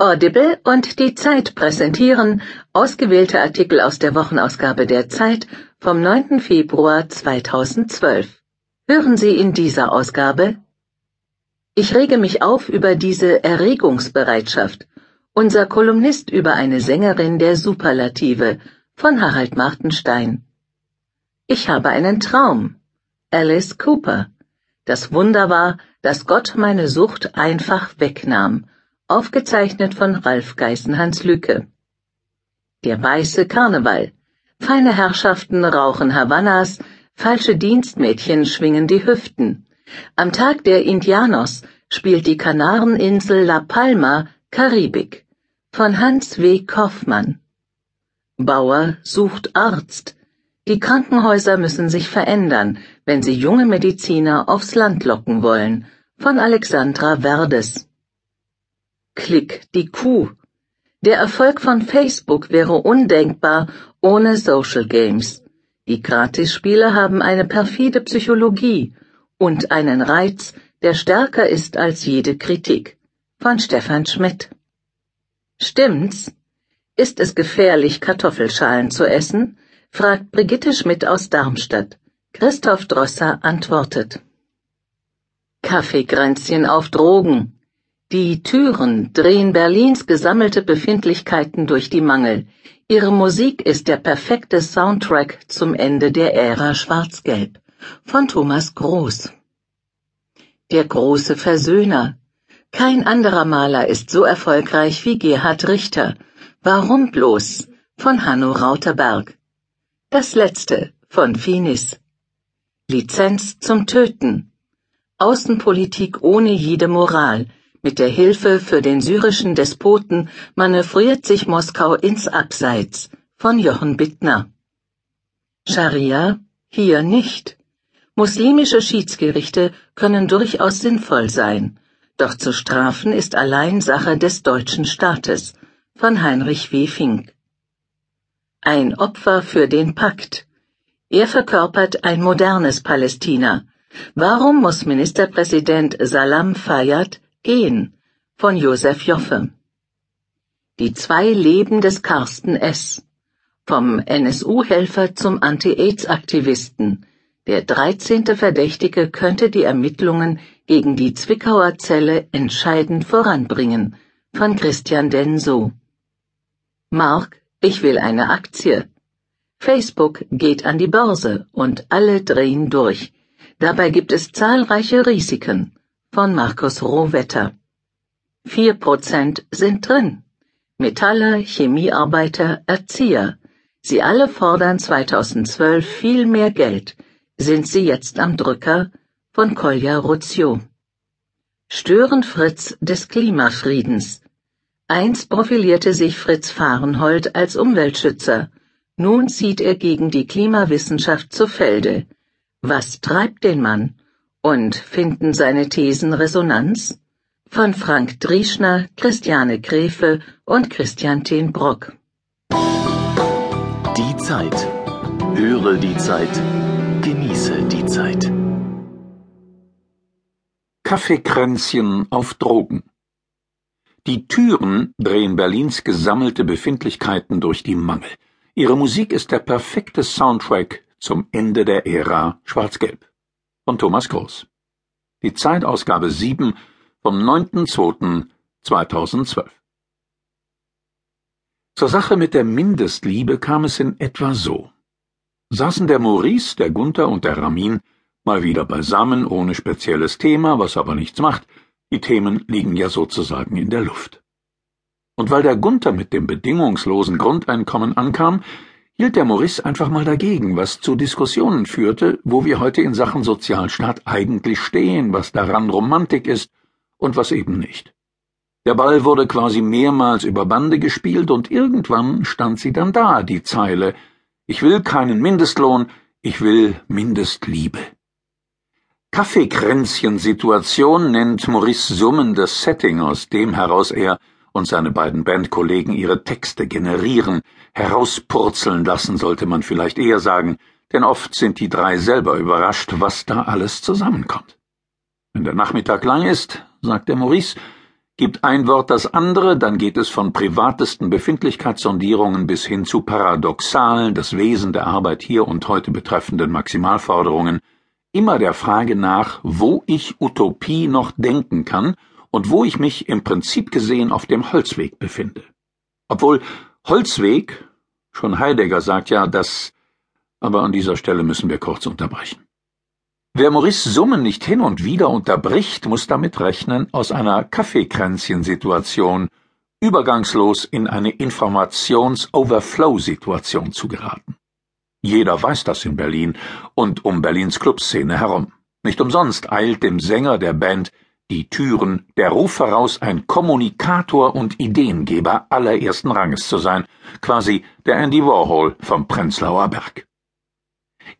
Audible und die Zeit präsentieren ausgewählte Artikel aus der Wochenausgabe der Zeit vom 9. Februar 2012. Hören Sie in dieser Ausgabe Ich rege mich auf über diese Erregungsbereitschaft. Unser Kolumnist über eine Sängerin der Superlative von Harald Martenstein. Ich habe einen Traum. Alice Cooper. Das Wunder war, dass Gott meine Sucht einfach wegnahm aufgezeichnet von Ralf Geißenhans Lücke. Der weiße Karneval. Feine Herrschaften rauchen Havannas, falsche Dienstmädchen schwingen die Hüften. Am Tag der Indianos spielt die Kanareninsel La Palma Karibik von Hans W. Kaufmann. Bauer sucht Arzt. Die Krankenhäuser müssen sich verändern, wenn sie junge Mediziner aufs Land locken wollen. Von Alexandra Verdes. Klick die Kuh. Der Erfolg von Facebook wäre undenkbar ohne Social Games. Die Gratisspiele haben eine perfide Psychologie und einen Reiz, der stärker ist als jede Kritik. Von Stefan Schmidt. Stimmt's? Ist es gefährlich, Kartoffelschalen zu essen? fragt Brigitte Schmidt aus Darmstadt. Christoph Drosser antwortet. Kaffeekränzchen auf Drogen. Die Türen drehen Berlins gesammelte Befindlichkeiten durch die Mangel. Ihre Musik ist der perfekte Soundtrack zum Ende der Ära Schwarz-Gelb. Von Thomas Groß. Der große Versöhner. Kein anderer Maler ist so erfolgreich wie Gerhard Richter. Warum bloß? Von Hanno Rauterberg. Das letzte von Finis. Lizenz zum Töten. Außenpolitik ohne jede Moral mit der Hilfe für den syrischen Despoten manövriert sich Moskau ins Abseits von Jochen Bittner. Scharia hier nicht. Muslimische Schiedsgerichte können durchaus sinnvoll sein, doch zu strafen ist allein Sache des deutschen Staates von Heinrich W. Fink. Ein Opfer für den Pakt. Er verkörpert ein modernes Palästina. Warum muss Ministerpräsident Salam Fayyad Gehen von Josef Joffe. Die zwei Leben des Carsten S. Vom NSU-Helfer zum Anti-Aids-Aktivisten. Der 13. Verdächtige könnte die Ermittlungen gegen die Zwickauer Zelle entscheidend voranbringen. Von Christian Denso. Mark, ich will eine Aktie. Facebook geht an die Börse und alle drehen durch. Dabei gibt es zahlreiche Risiken von Markus Rohwetter. Vier Prozent sind drin. Metaller, Chemiearbeiter, Erzieher. Sie alle fordern 2012 viel mehr Geld. Sind sie jetzt am Drücker? Von Kolja Ruzio. Stören Fritz des Klimafriedens. Einst profilierte sich Fritz Fahrenhold als Umweltschützer. Nun zieht er gegen die Klimawissenschaft zu Felde. Was treibt den Mann? Und finden seine Thesen Resonanz? Von Frank Drieschner, Christiane Gräfe und Christian Ten Brock. Die Zeit. Höre die Zeit. Genieße die Zeit. Kaffeekränzchen auf Drogen. Die Türen drehen Berlins gesammelte Befindlichkeiten durch die Mangel. Ihre Musik ist der perfekte Soundtrack zum Ende der Ära Schwarz-Gelb von Thomas Groß. Die Zeitausgabe 7 vom 9.2.2012. Zur Sache mit der Mindestliebe kam es in etwa so. Saßen der Maurice, der Gunther und der Ramin mal wieder beisammen, ohne spezielles Thema, was aber nichts macht, die Themen liegen ja sozusagen in der Luft. Und weil der Gunther mit dem bedingungslosen Grundeinkommen ankam, hielt der Maurice einfach mal dagegen, was zu Diskussionen führte, wo wir heute in Sachen Sozialstaat eigentlich stehen, was daran Romantik ist und was eben nicht. Der Ball wurde quasi mehrmals über Bande gespielt und irgendwann stand sie dann da, die Zeile Ich will keinen Mindestlohn, ich will Mindestliebe. Kaffeekränzchen-Situation nennt Maurice Summen das Setting, aus dem heraus er und seine beiden Bandkollegen ihre Texte generieren, herauspurzeln lassen, sollte man vielleicht eher sagen, denn oft sind die drei selber überrascht, was da alles zusammenkommt. Wenn der Nachmittag lang ist, sagt der Maurice, Gibt ein Wort das andere, dann geht es von privatesten Befindlichkeitssondierungen bis hin zu paradoxalen, das Wesen der Arbeit hier und heute betreffenden Maximalforderungen, immer der Frage nach, wo ich Utopie noch denken kann und wo ich mich im Prinzip gesehen auf dem Holzweg befinde. Obwohl Holzweg, schon Heidegger sagt ja, dass, aber an dieser Stelle müssen wir kurz unterbrechen. Wer Maurice Summen nicht hin und wieder unterbricht, muss damit rechnen, aus einer Kaffeekränzchen-Situation übergangslos in eine Informations-Overflow-Situation zu geraten. Jeder weiß das in Berlin und um Berlins Clubszene herum. Nicht umsonst eilt dem Sänger der Band die Türen der Ruf heraus, ein Kommunikator und Ideengeber allerersten Ranges zu sein, quasi der Andy Warhol vom Prenzlauer Berg.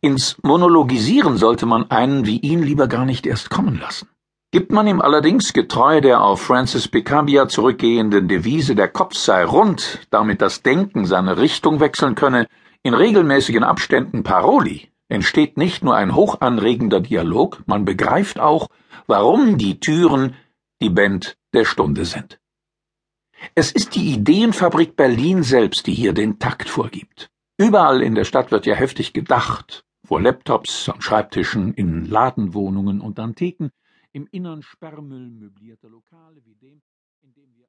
Ins Monologisieren sollte man einen wie ihn lieber gar nicht erst kommen lassen. Gibt man ihm allerdings, getreu der auf Francis Picabia zurückgehenden Devise der Kopf sei rund, damit das Denken seine Richtung wechseln könne, in regelmäßigen Abständen Paroli, entsteht nicht nur ein hochanregender Dialog, man begreift auch, warum die Türen die Band der Stunde sind. Es ist die Ideenfabrik Berlin selbst, die hier den Takt vorgibt. Überall in der Stadt wird ja heftig gedacht, vor Laptops, an Schreibtischen, in Ladenwohnungen und Antiken, im Innern Sperrmüll möblierter Lokale wie dem, in dem wir